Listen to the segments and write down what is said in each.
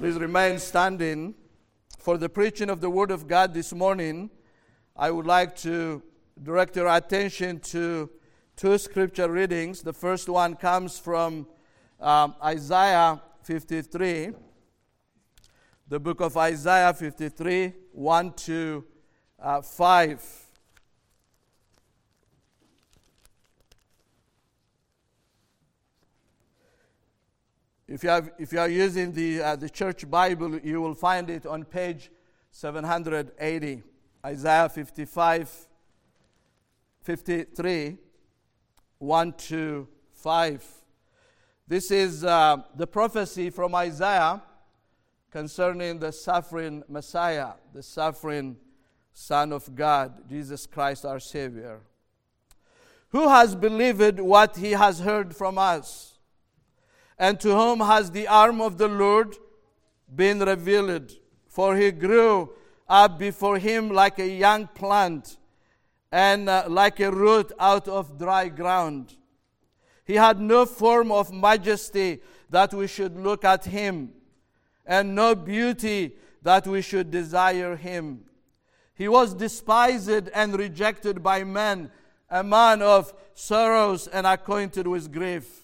Please remain standing for the preaching of the Word of God this morning. I would like to direct your attention to two scripture readings. The first one comes from um, Isaiah 53, the book of Isaiah 53, 1 to uh, 5. If you, have, if you are using the, uh, the church Bible, you will find it on page 780, Isaiah 55, 53, 1 to 5. This is uh, the prophecy from Isaiah concerning the suffering Messiah, the suffering Son of God, Jesus Christ our Savior. Who has believed what he has heard from us? And to whom has the arm of the Lord been revealed? For he grew up before him like a young plant and uh, like a root out of dry ground. He had no form of majesty that we should look at him, and no beauty that we should desire him. He was despised and rejected by men, a man of sorrows and acquainted with grief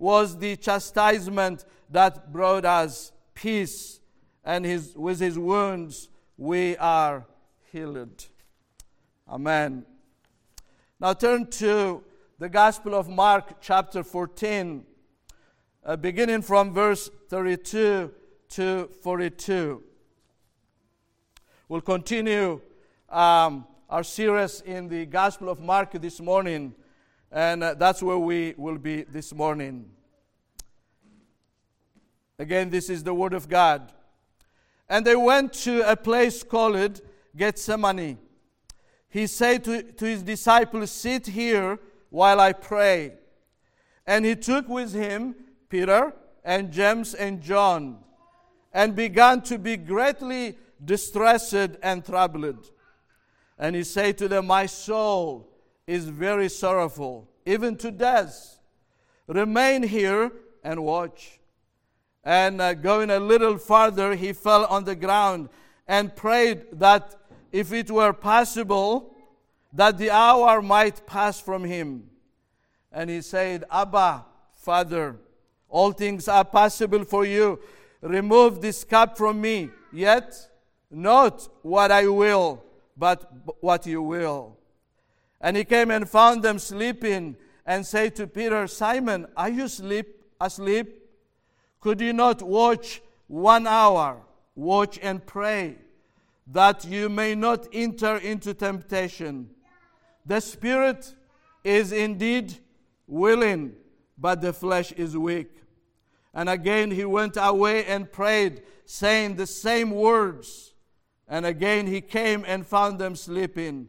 was the chastisement that brought us peace, and his, with his wounds we are healed. Amen. Now turn to the Gospel of Mark, chapter 14, uh, beginning from verse 32 to 42. We'll continue um, our series in the Gospel of Mark this morning. And uh, that's where we will be this morning. Again, this is the Word of God. And they went to a place called Gethsemane. He said to, to his disciples, Sit here while I pray. And he took with him Peter and James and John and began to be greatly distressed and troubled. And he said to them, My soul is very sorrowful, even to death. Remain here and watch. And uh, going a little farther, he fell on the ground and prayed that if it were possible, that the hour might pass from him. And he said, Abba, Father, all things are possible for you. Remove this cup from me, yet not what I will, but what you will. And he came and found them sleeping and said to Peter, Simon, are you sleep, asleep? Could you not watch one hour? Watch and pray that you may not enter into temptation. The spirit is indeed willing, but the flesh is weak. And again he went away and prayed, saying the same words. And again he came and found them sleeping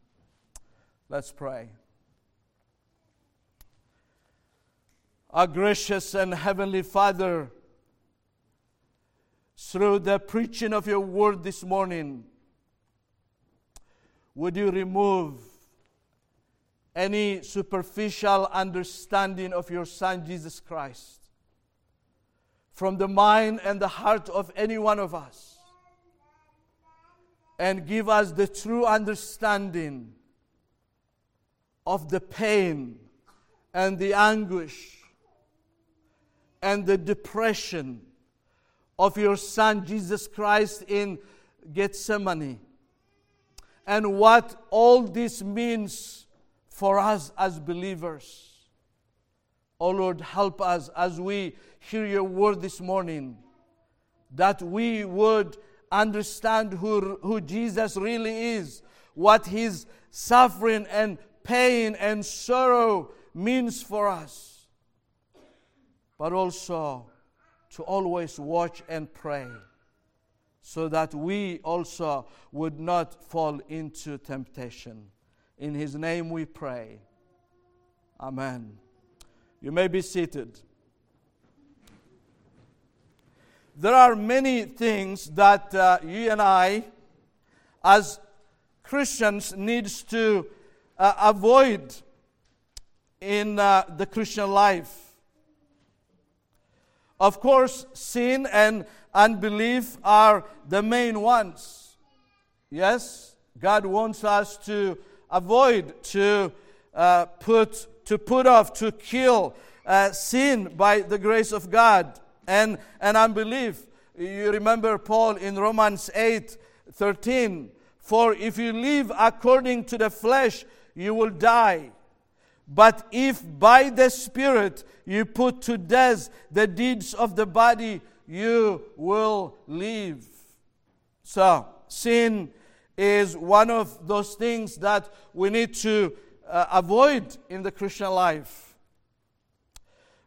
Let's pray. Our gracious and heavenly Father, through the preaching of your word this morning, would you remove any superficial understanding of your Son Jesus Christ from the mind and the heart of any one of us and give us the true understanding of the pain and the anguish and the depression of your Son Jesus Christ in Gethsemane and what all this means for us as believers. Oh Lord, help us as we hear your word this morning, that we would understand who, who Jesus really is, what his suffering and pain and sorrow means for us, but also to always watch and pray so that we also would not fall into temptation. In his name we pray. Amen. You may be seated. There are many things that uh, you and I, as Christians, needs to uh, avoid in uh, the Christian life. Of course, sin and unbelief are the main ones. Yes, God wants us to avoid, to uh, put, to put off, to kill uh, sin by the grace of God and, and unbelief. You remember Paul in Romans 8 13. For if you live according to the flesh, you will die. But if by the Spirit you put to death the deeds of the body, you will live. So, sin is one of those things that we need to uh, avoid in the Christian life.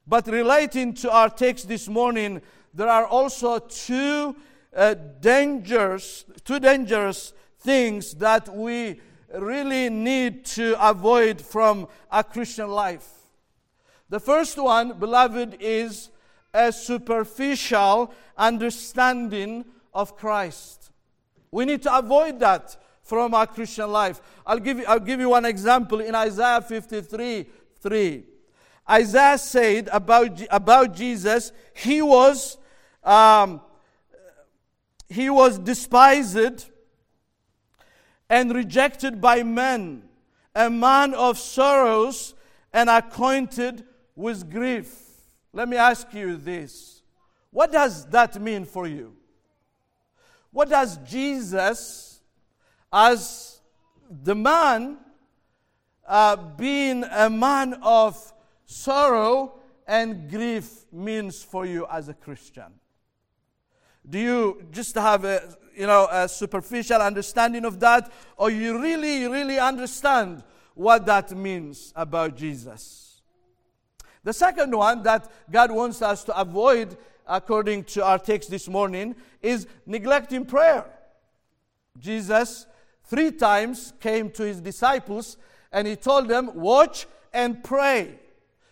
But relating to our text this morning, there are also two uh, dangers, two dangerous things that we really need to avoid from a Christian life. The first one, beloved, is a superficial understanding of Christ. We need to avoid that from our Christian life. I'll give you, I'll give you one example in Isaiah 53 3. Isaiah said about, about Jesus, he was, um, he was despised and rejected by men, a man of sorrows and acquainted with grief. Let me ask you this what does that mean for you? What does Jesus, as the man, uh, being a man of sorrow and grief, means for you as a Christian? Do you just have a you know a superficial understanding of that, or you really, really understand what that means about Jesus? The second one that God wants us to avoid, according to our text this morning, is neglecting prayer. Jesus three times came to his disciples and he told them, Watch and pray,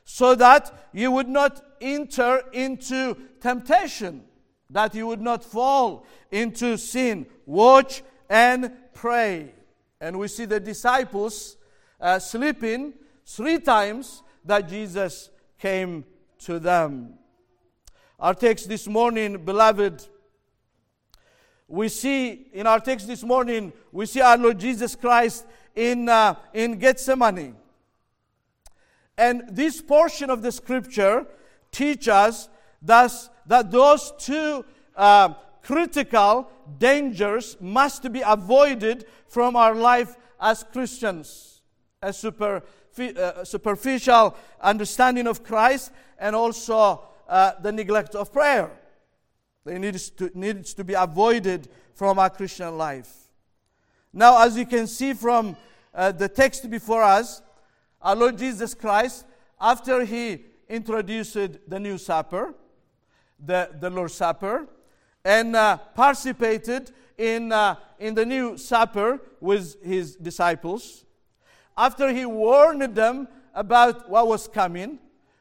so that you would not enter into temptation, that you would not fall into sin. Watch and pray. And we see the disciples uh, sleeping three times that Jesus came to them. Our text this morning, beloved, we see in our text this morning, we see our Lord Jesus Christ in, uh, in Gethsemane. And this portion of the scripture teach us that those two uh, critical dangers must be avoided from our life as Christians. A super uh, superficial understanding of Christ and also uh, the neglect of prayer. They needs to, needs to be avoided from our Christian life. Now, as you can see from uh, the text before us, our Lord Jesus Christ, after he introduced the new supper, the, the Lord's Supper, and uh, participated in, uh, in the new supper with his disciples, after he warned them about what was coming,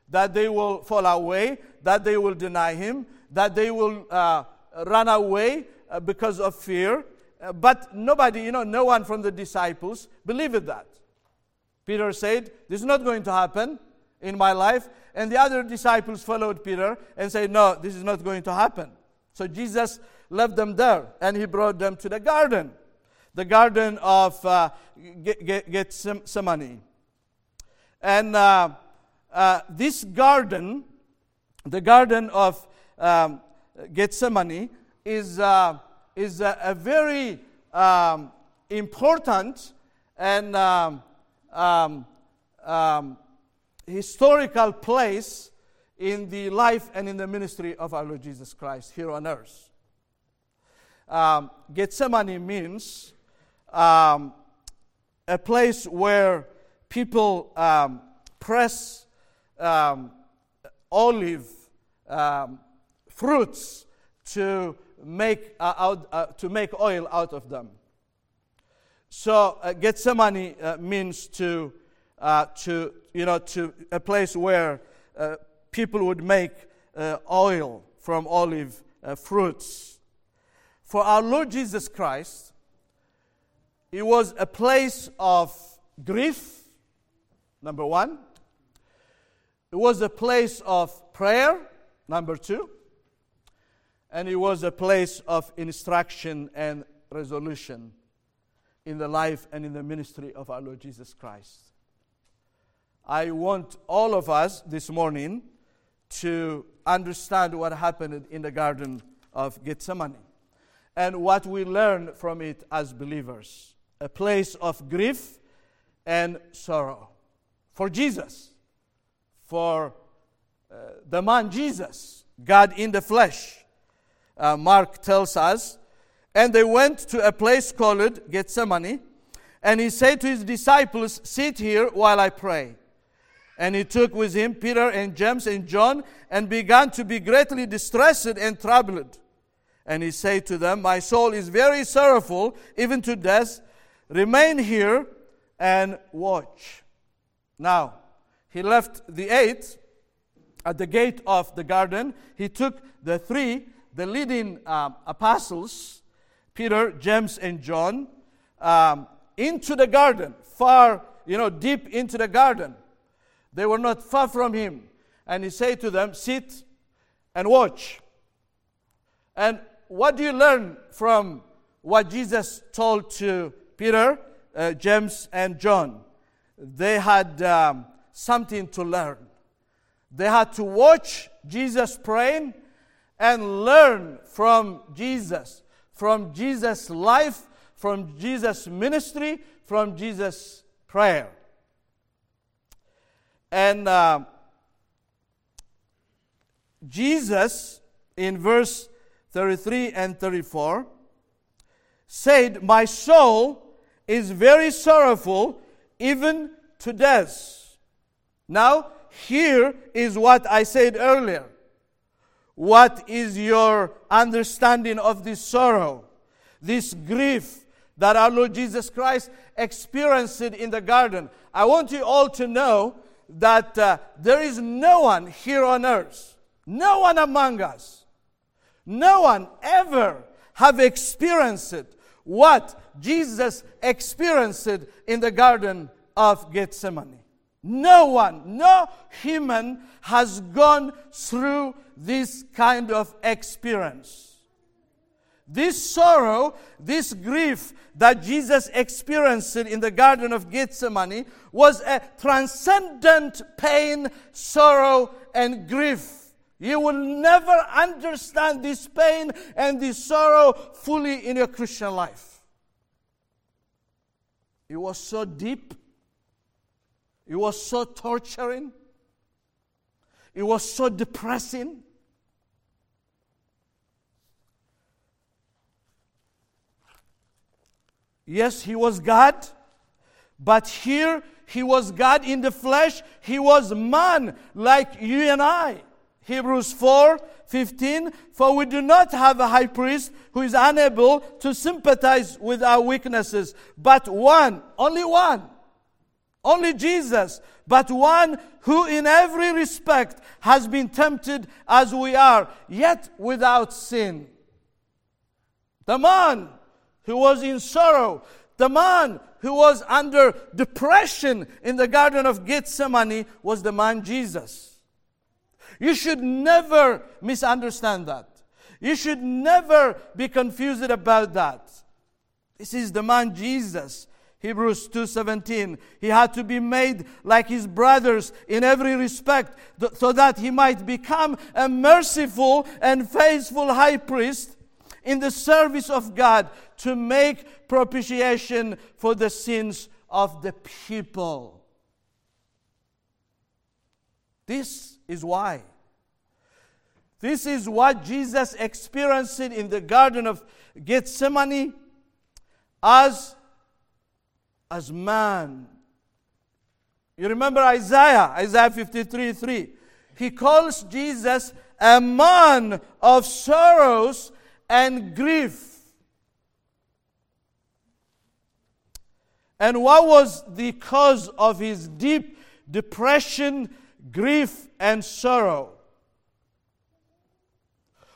that they will fall away, that they will deny him, that they will uh, run away uh, because of fear. Uh, but nobody, you know, no one from the disciples believed that. Peter said, This is not going to happen in my life. And the other disciples followed Peter and said, No, this is not going to happen. So Jesus left them there and he brought them to the garden the Garden of uh, Gethsemane. And uh, uh, this garden, the Garden of um, Gethsemane, is uh, is a, a very um, important and um, um, um, historical place in the life and in the ministry of our Lord Jesus Christ here on earth. Um, Gethsemane means um, a place where people um, press um, olive um, fruits to make, uh, out, uh, to make oil out of them. So uh, Gethsemane uh, means to, uh, to, you know, to a place where uh, people would make oil from olive fruits. For our Lord Jesus Christ, it was a place of grief, number one. It was a place of prayer, number two. And it was a place of instruction and resolution in the life and in the ministry of our Lord Jesus Christ. I want all of us this morning to understand what happened in the Garden of Gethsemane and what we learn from it as believers a place of grief and sorrow for Jesus, for uh, the man Jesus, God in the flesh. Uh, Mark tells us, and they went to a place called Gethsemane, and he said to his disciples, Sit here while I pray. And he took with him Peter and James and John and began to be greatly distressed and troubled. And he said to them, My soul is very sorrowful, even to death. Remain here and watch. Now, he left the eight at the gate of the garden. He took the three, the leading um, apostles, Peter, James, and John, um, into the garden, far, you know, deep into the garden. They were not far from him. And he said to them, Sit and watch. And what do you learn from what Jesus told to Peter, uh, James, and John. They had um, something to learn. They had to watch Jesus praying and learn from Jesus, from Jesus' life, from Jesus' ministry, from Jesus' prayer. And uh, Jesus, in verse 33 and 34, said, My soul is very sorrowful, even to death. Now, here is what I said earlier. What is your understanding of this sorrow, this grief that our Lord Jesus Christ experienced in the garden? I want you all to know that uh, there is no one here on earth, no one among us, no one ever have experienced what Jesus experienced in the Garden of Gethsemane. No one, no human has gone through this kind of experience. This sorrow, this grief that Jesus experienced in the Garden of Gethsemane was a transcendent pain, sorrow, and grief. You will never understand this pain and this sorrow fully in your Christian life. It was so deep. It was so torturing. It was so depressing. Yes, he was God, but here he was God in the flesh. He was man like you and I. Hebrews 4 15. For we do not have a high priest who is unable to sympathize with our weaknesses, but one, only one, only Jesus, but one who in every respect has been tempted as we are, yet without sin. The man who was in sorrow, the man who was under depression in the Garden of Gethsemane was the man Jesus. You should never misunderstand that. You should never be confused about that. This is the man Jesus. Hebrews 2:17 He had to be made like his brothers in every respect so that he might become a merciful and faithful high priest in the service of God to make propitiation for the sins of the people. This is why. This is what Jesus experienced in the Garden of Gethsemane as, as man. You remember Isaiah, Isaiah 53 3. He calls Jesus a man of sorrows and grief. And what was the cause of his deep depression, grief, and sorrow?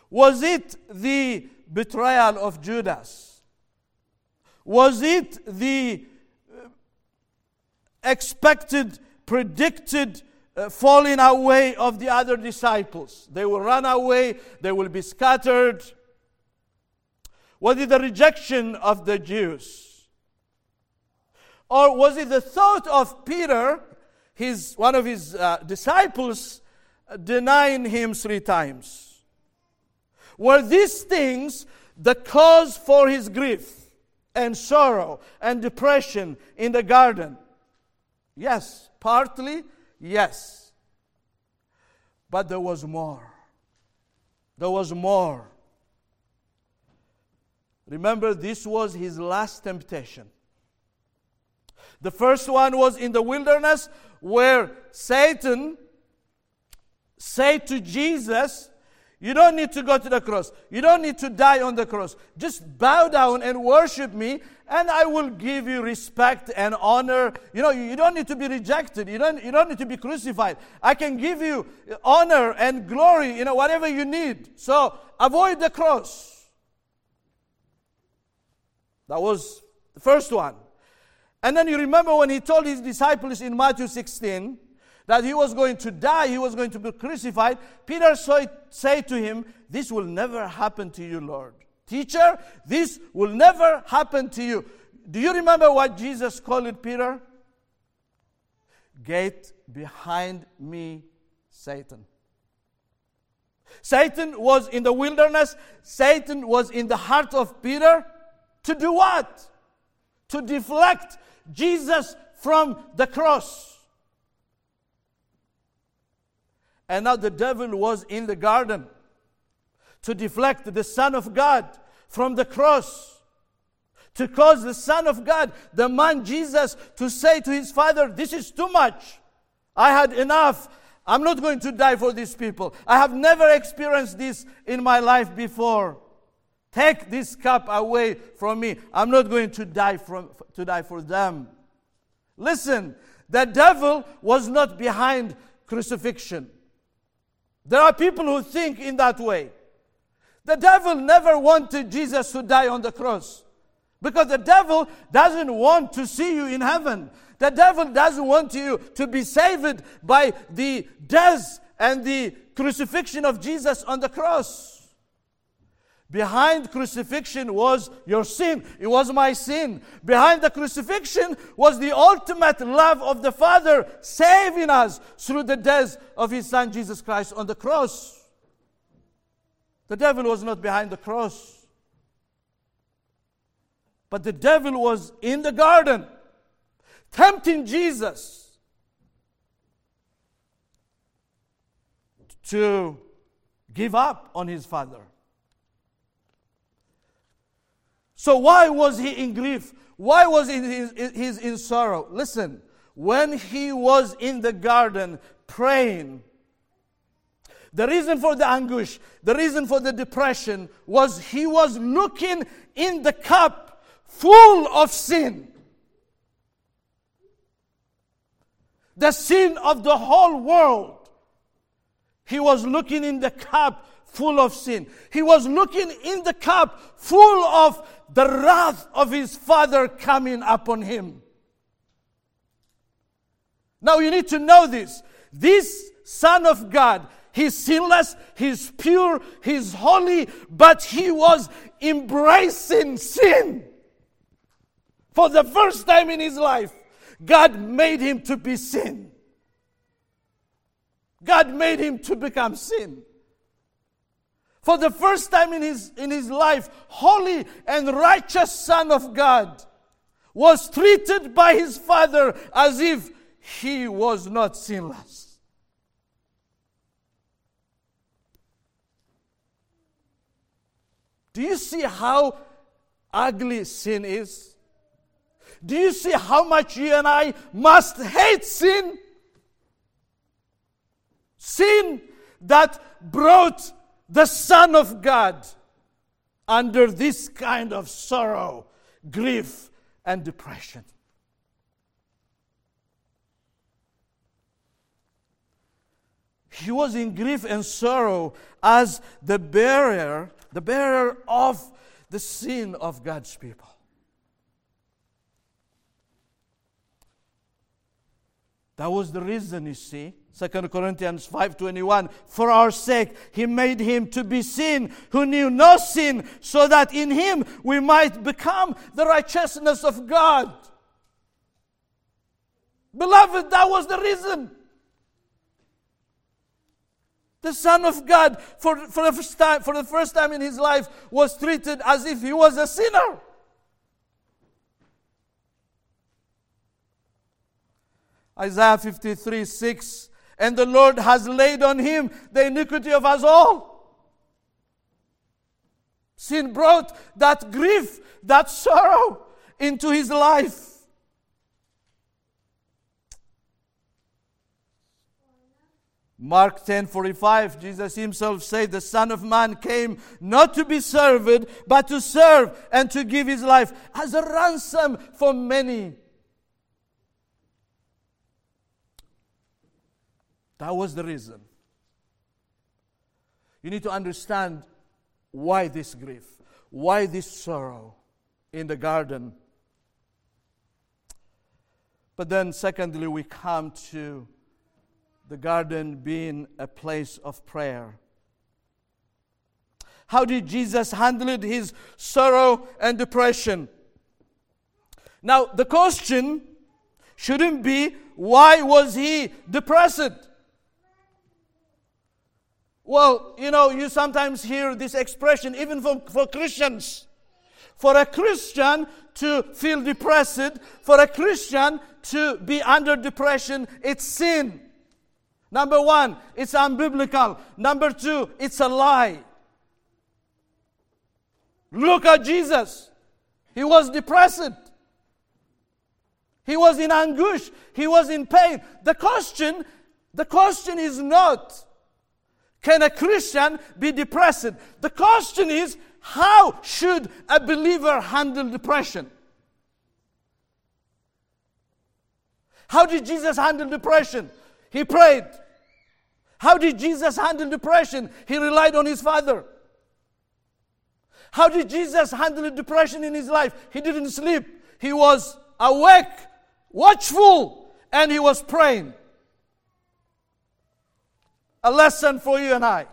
Was it the betrayal of Judas? Was it the uh, expected, predicted uh, falling away of the other disciples? They will run away, they will be scattered. Was it the rejection of the Jews? Or was it the thought of Peter, his, one of his uh, disciples, denying him three times? Were these things the cause for his grief and sorrow and depression in the garden? Yes, partly, yes. But there was more. There was more. Remember, this was his last temptation. The first one was in the wilderness where Satan said to Jesus, you don't need to go to the cross. You don't need to die on the cross. Just bow down and worship me, and I will give you respect and honor. You know, you don't need to be rejected. You don't, you don't need to be crucified. I can give you honor and glory, you know, whatever you need. So avoid the cross. That was the first one. And then you remember when he told his disciples in Matthew 16, that he was going to die, he was going to be crucified, Peter said to him, This will never happen to you, Lord. Teacher, this will never happen to you. Do you remember what Jesus called it, Peter? Get behind me, Satan. Satan was in the wilderness, Satan was in the heart of Peter to do what? To deflect Jesus from the cross. And now the devil was in the garden to deflect the Son of God from the cross, to cause the Son of God, the man Jesus, to say to his Father, This is too much. I had enough. I'm not going to die for these people. I have never experienced this in my life before. Take this cup away from me. I'm not going to die, from, to die for them. Listen, the devil was not behind crucifixion. There are people who think in that way. The devil never wanted Jesus to die on the cross because the devil doesn't want to see you in heaven. The devil doesn't want you to be saved by the death and the crucifixion of Jesus on the cross. Behind crucifixion was your sin. It was my sin. Behind the crucifixion was the ultimate love of the Father saving us through the death of His Son Jesus Christ on the cross. The devil was not behind the cross, but the devil was in the garden tempting Jesus to give up on his Father. So, why was he in grief? Why was he in, in sorrow? Listen, when he was in the garden praying, the reason for the anguish, the reason for the depression was he was looking in the cup full of sin. The sin of the whole world. He was looking in the cup full of sin. He was looking in the cup full of the wrath of his father coming upon him. Now you need to know this. This Son of God, he's sinless, he's pure, he's holy, but he was embracing sin. For the first time in his life, God made him to be sin. God made him to become sin. For the first time in his, in his life, holy and righteous Son of God, was treated by his Father as if he was not sinless. Do you see how ugly sin is? Do you see how much you and I must hate sin? Sin that brought the Son of God under this kind of sorrow, grief, and depression. He was in grief and sorrow as the bearer, the bearer of the sin of God's people. That was the reason, you see. 2 Corinthians 5:21 For our sake he made him to be sin who knew no sin so that in him we might become the righteousness of God. Beloved, that was the reason. The Son of God, for, for, the first time, for the first time in his life, was treated as if he was a sinner. Isaiah 53 6 and the Lord has laid on him the iniquity of us all. Sin brought that grief, that sorrow into his life. Mark 10:45 Jesus himself said the son of man came not to be served but to serve and to give his life as a ransom for many. That was the reason. You need to understand why this grief, why this sorrow in the garden. But then, secondly, we come to the garden being a place of prayer. How did Jesus handle his sorrow and depression? Now, the question shouldn't be why was he depressed? Well, you know, you sometimes hear this expression, even from, for Christians. For a Christian to feel depressed, for a Christian to be under depression, it's sin. Number one, it's unbiblical. Number two, it's a lie. Look at Jesus. He was depressed. He was in anguish. He was in pain. The question, the question is not can a Christian be depressed? The question is how should a believer handle depression? How did Jesus handle depression? He prayed. How did Jesus handle depression? He relied on his Father. How did Jesus handle depression in his life? He didn't sleep. He was awake, watchful, and he was praying a lesson for you and I.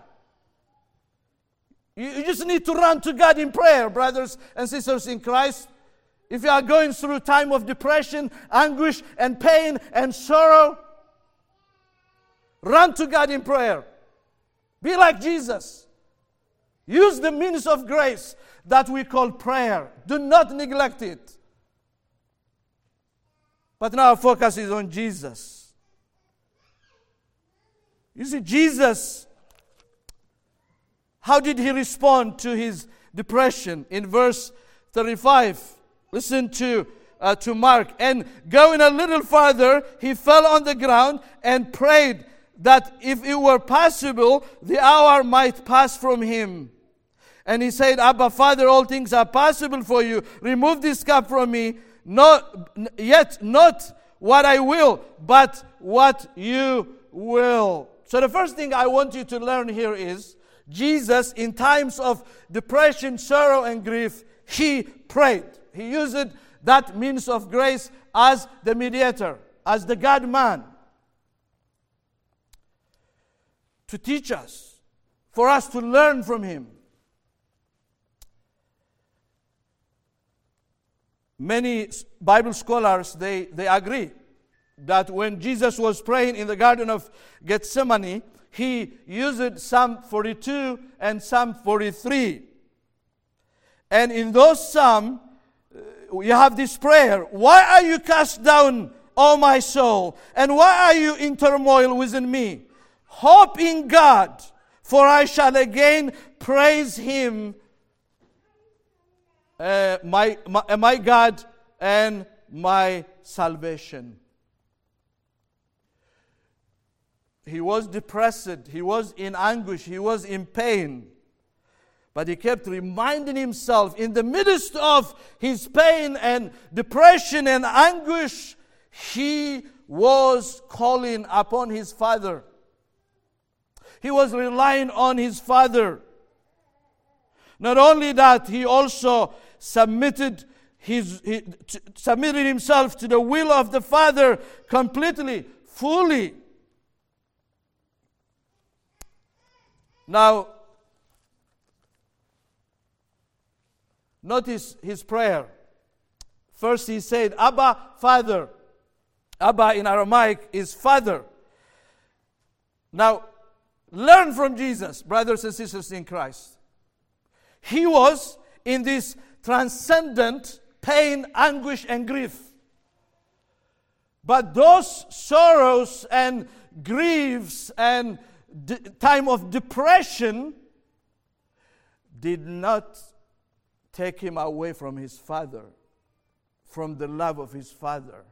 You, just need to run to God in prayer, brothers and sisters in Christ. If you are going through a time of depression, anguish, and pain and sorrow, run to God in prayer. Be like Jesus. Use the means of grace that we call prayer. Do not neglect it. But now our focus is on Jesus. You see, Jesus, how did he respond to his depression? In verse 35, listen to, uh, to Mark. And going a little farther, he fell on the ground and prayed that if it were possible, the hour might pass from him. And he said, Abba, Father, all things are possible for you. Remove this cup from me. Not, yet not what I will, but what you will. So, the first thing I want you to learn here is Jesus, in times of depression, sorrow, and grief, he prayed. He used that means of grace as the mediator, as the God man, to teach us, for us to learn from him. Many Bible scholars they, they agree that when Jesus was praying in the Garden of Gethsemane, he used Psalm 42 and Psalm 43. And in those Psalms, uh, you have this prayer Why are you cast down, O my soul? And why are you in turmoil within me? Hope in God, for I shall again praise him, uh, my, my, my God and my salvation. He was depressed, he was in anguish, he was in pain. But he kept reminding himself in the midst of his pain and depression and anguish, he was calling upon his father. He was relying on his father. Not only that, he also submitted, his, he, submitted himself to the will of the Father completely, fully. Now, notice his prayer. First, he said, Abba, Father. Abba in Aramaic is Father. Now, learn from Jesus, brothers and sisters in Christ. He was in this transcendent pain, anguish, and grief. But those sorrows and griefs and de- time of depression did not take him away from his father, from the love of his father.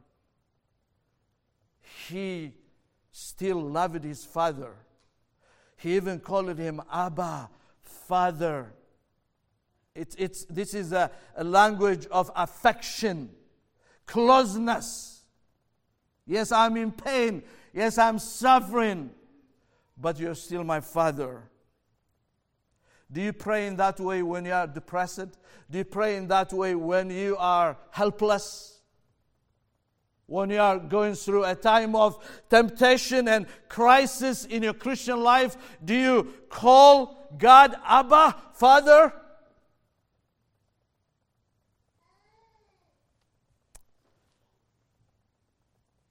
He still loved his father. He even called him Abba, Father. It's, it's, this is a, a language of affection, closeness. Yes, I'm in pain. Yes, I'm suffering. But you're still my father. Do you pray in that way when you are depressed? Do you pray in that way when you are helpless? When you are going through a time of temptation and crisis in your Christian life, do you call God Abba, Father?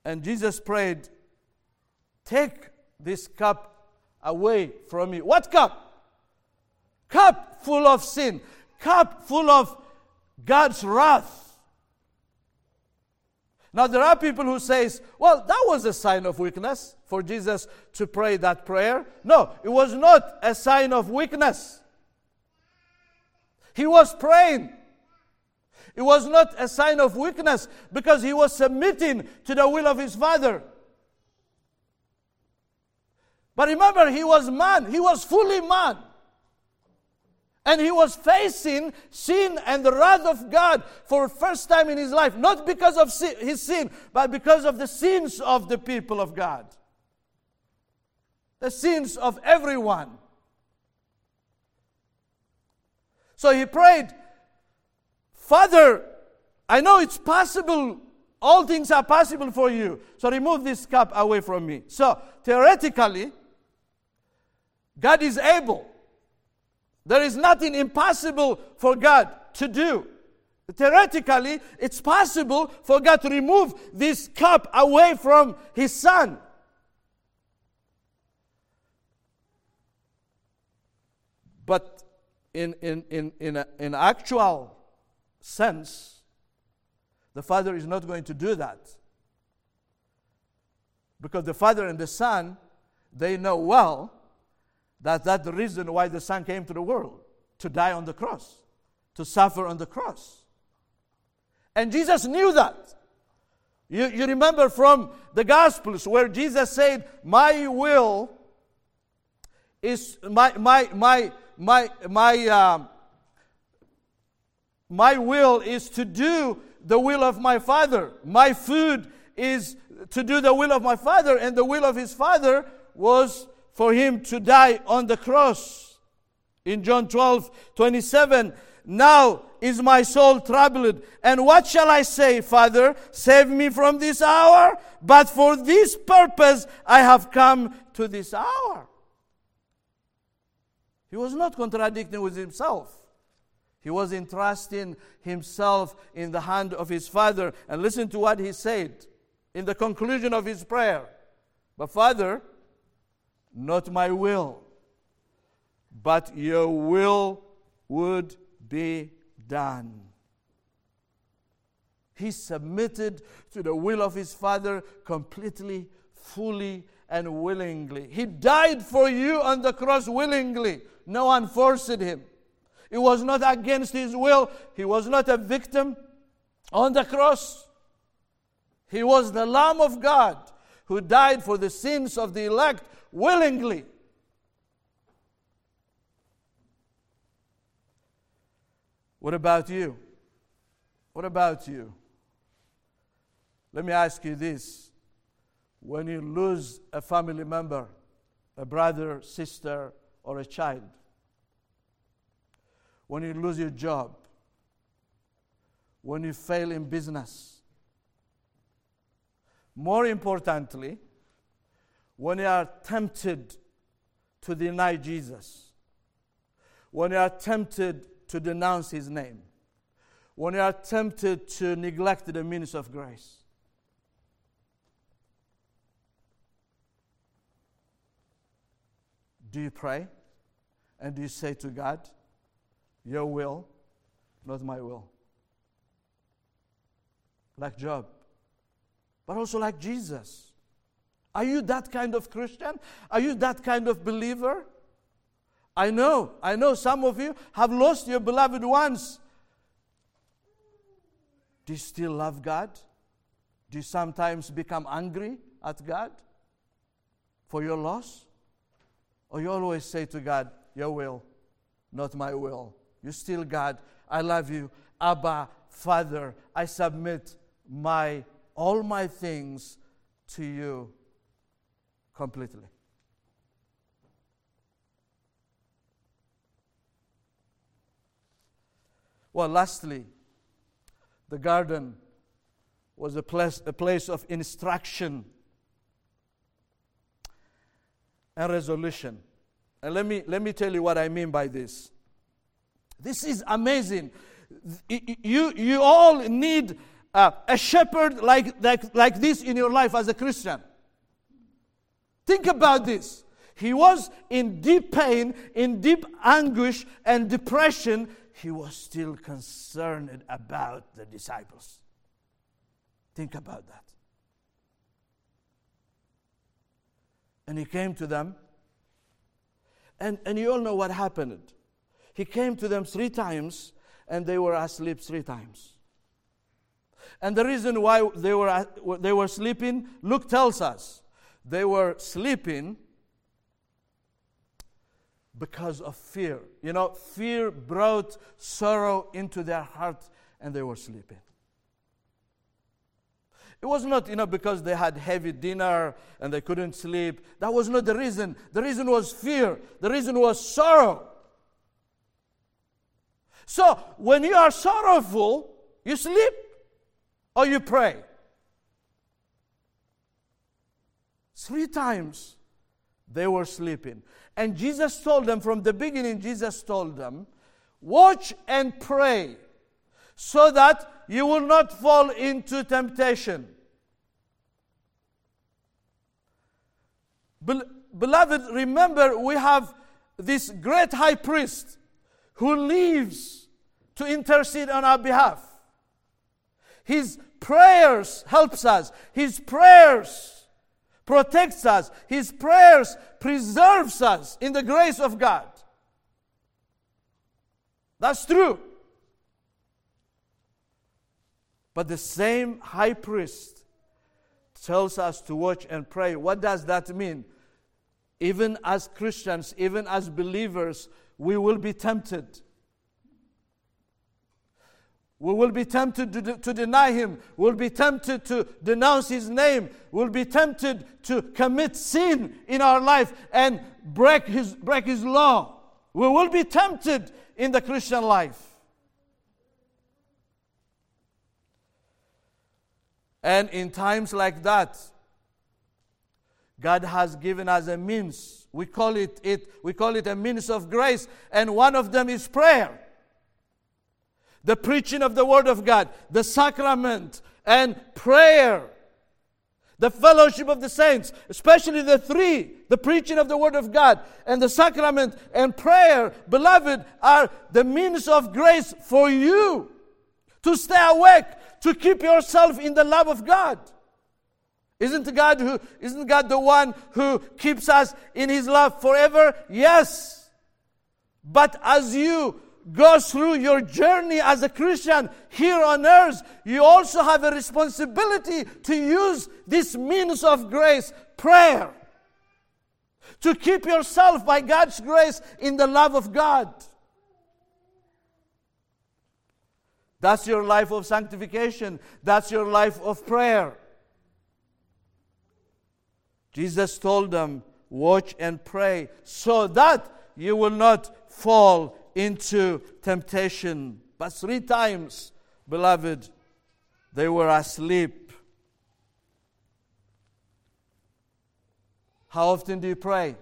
And Jesus prayed, Take this cup away from me. What cup? Cup full of sin, cup full of God's wrath. Now there are people who says, well, that was a sign of weakness for Jesus to pray that prayer. No, it was not a sign of weakness. He was praying it was not a sign of weakness because he was submitting to the will of his father. But remember, he was man, he was fully man. And he was facing sin and the wrath of God for the first time in his life, not because of his sin, but because of the sins of the people of God. The sins of everyone. So he prayed, Father, I know it's possible. All things are possible for you. So remove this cup away from me. So theoretically, God is able. There is nothing impossible for God to do. Theoretically, it's possible for God to remove this cup away from His Son. But in, in, in, in, a, in actual sense, the Father is not going to do that. Because the Father and the Son, they know well that that's the reason why the Son came to the world to die on the cross, to suffer on the cross. And Jesus knew that. You, you remember from the Gospels where Jesus said, My will is my my my my my um, my will is to do the will of my Father. My food is to do the will of my Father, and the will of his Father was for him to die on the cross. In John 12 27, now is my soul troubled. And what shall I say, Father? Save me from this hour. But for this purpose I have come to this hour. He was not contradicting with himself. He was entrusting himself in the hand of his father. And listen to what he said in the conclusion of his prayer. But, Father, not my will, but your will would be done. He submitted to the will of his Father completely, fully, and willingly. He died for you on the cross willingly. No one forced him. It was not against his will. He was not a victim on the cross. He was the Lamb of God who died for the sins of the elect willingly. What about you? What about you? Let me ask you this. When you lose a family member, a brother, sister, or a child, when you lose your job, when you fail in business, more importantly, when you are tempted to deny Jesus, when you are tempted to denounce his name, when you are tempted to neglect the means of grace. Do you pray? And do you say to God, Your will, not my will? Like Job, but also like Jesus. Are you that kind of Christian? Are you that kind of believer? I know, I know some of you have lost your beloved ones. Do you still love God? Do you sometimes become angry at God for your loss? Or you always say to God, Your will, not my will. You still, God, I love you. Abba, Father, I submit my all my things to you completely. Well, lastly, the garden was a place, a place of instruction and resolution. And let me, let me tell you what I mean by this. This is amazing. You, you all need a shepherd like, like, like this in your life as a Christian. Think about this. He was in deep pain, in deep anguish and depression. He was still concerned about the disciples. Think about that. And he came to them. And, and you all know what happened. He came to them three times, and they were asleep three times. And the reason why they were, they were sleeping, Luke tells us they were sleeping because of fear. You know, fear brought sorrow into their hearts and they were sleeping. It was not, you know, because they had heavy dinner and they couldn't sleep. That was not the reason. The reason was fear. The reason was sorrow. So, when you are sorrowful, you sleep or you pray. Three times they were sleeping. And Jesus told them from the beginning, Jesus told them, Watch and pray so that you will not fall into temptation. Beloved, remember we have this great high priest who lives to intercede on our behalf. His prayers helps us. His prayers protects us. His prayers preserves us in the grace of God. That's true. But the same high priest tells us to watch and pray. What does that mean? Even as Christians, even as believers, we will be tempted. We will be tempted to, to deny him. We'll be tempted to denounce his name. We'll be tempted to commit sin in our life and break his, break his law. We will be tempted in the Christian life. And in times like that, God has given us a means. We call it, it, we call it a means of grace, and one of them is prayer. The preaching of the Word of God, the sacrament, and prayer. the fellowship of the saints, especially the three, the preaching of the Word of God, and the sacrament and prayer, beloved, are the means of grace for you to stay awake, to keep yourself in the love of God. Isn't God who isn't God the one who keeps us in his love forever? Yes. But as you go through your journey as a Christian here on earth, you also have a responsibility to use this means of grace, prayer, to keep yourself by God's grace in the love of God. That's your life of sanctification. That's your life of prayer. Jesus told them, Watch and pray so that you will not fall into temptation. But three times, beloved, they were asleep. How often do you pray?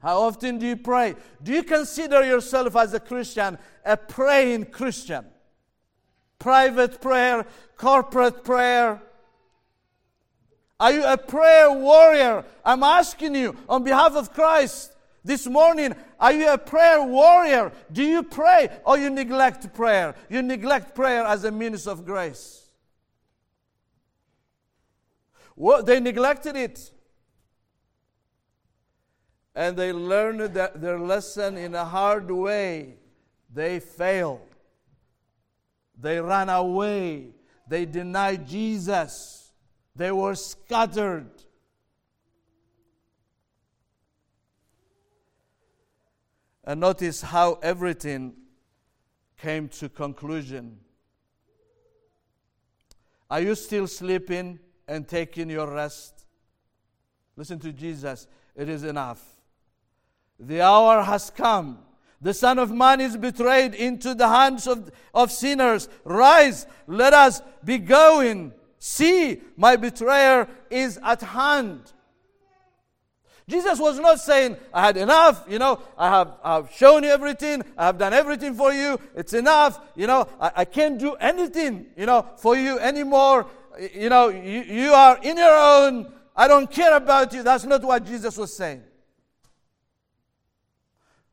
How often do you pray? Do you consider yourself as a Christian, a praying Christian? Private prayer, corporate prayer. Are you a prayer warrior? I'm asking you on behalf of Christ. This morning, are you a prayer warrior? Do you pray or you neglect prayer? You neglect prayer as a means of grace. Well, they neglected it. And they learned their lesson in a hard way. They failed. They ran away. They denied Jesus. They were scattered. And notice how everything came to conclusion. Are you still sleeping and taking your rest? Listen to Jesus. It is enough. The hour has come. The Son of Man is betrayed into the hands of, of sinners. Rise, let us be going. See, my betrayer is at hand. Jesus was not saying, I had enough, you know, I have I've shown you everything, I have done everything for you, it's enough, you know, I, I can't do anything, you know, for you anymore. You know, you, you are in your own, I don't care about you. That's not what Jesus was saying.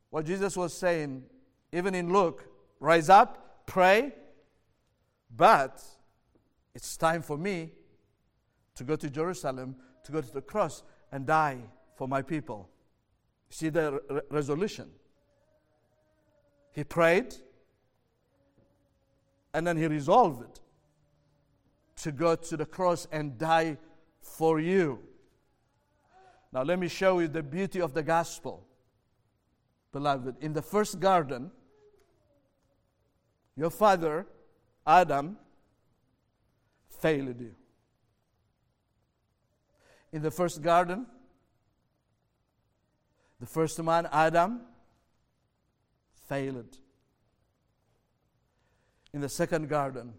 What Jesus was saying, even in Luke, rise up, pray, but it's time for me to go to Jerusalem, to go to the cross and die for my people. See the re- resolution. He prayed and then he resolved to go to the cross and die for you. Now, let me show you the beauty of the gospel, beloved. In the first garden, your father, Adam, failed you. In the first garden, the first man, Adam, failed. In the second garden,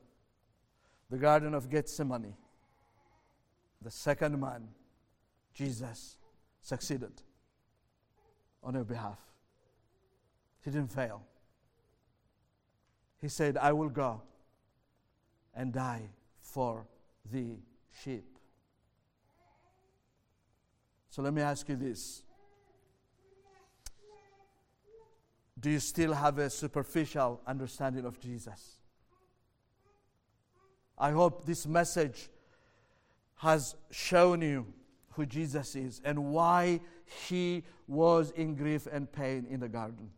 the Garden of Gethsemane, the second man, Jesus, succeeded on your behalf. He didn't fail. He said, I will go and die for the sheep. So let me ask you this do you still have a superficial understanding of Jesus? I hope this message has shown you who Jesus is and why he was in grief and pain in the garden.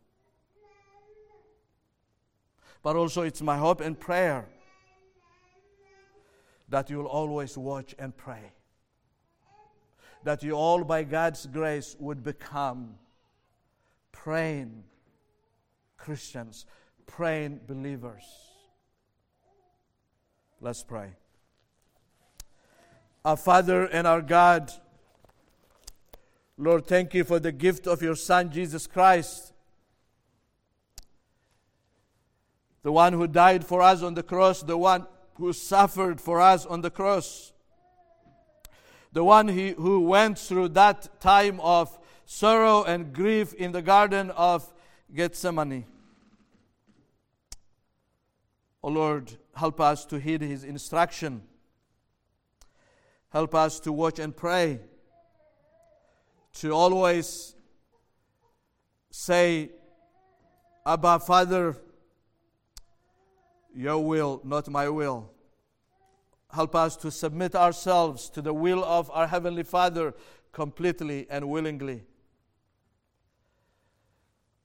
But also, it's my hope and prayer that you'll always watch and pray. That you all, by God's grace, would become praying Christians, praying believers. Let's pray. Our Father and our God, Lord, thank you for the gift of your Son, Jesus Christ, the one who died for us on the cross, the one who suffered for us on the cross, the one he, who went through that time of sorrow and grief in the Garden of Gethsemane. O oh Lord, help us to heed his instruction Help us to watch and pray, to always say, Abba, Father, your will, not my will. Help us to submit ourselves to the will of our Heavenly Father completely and willingly.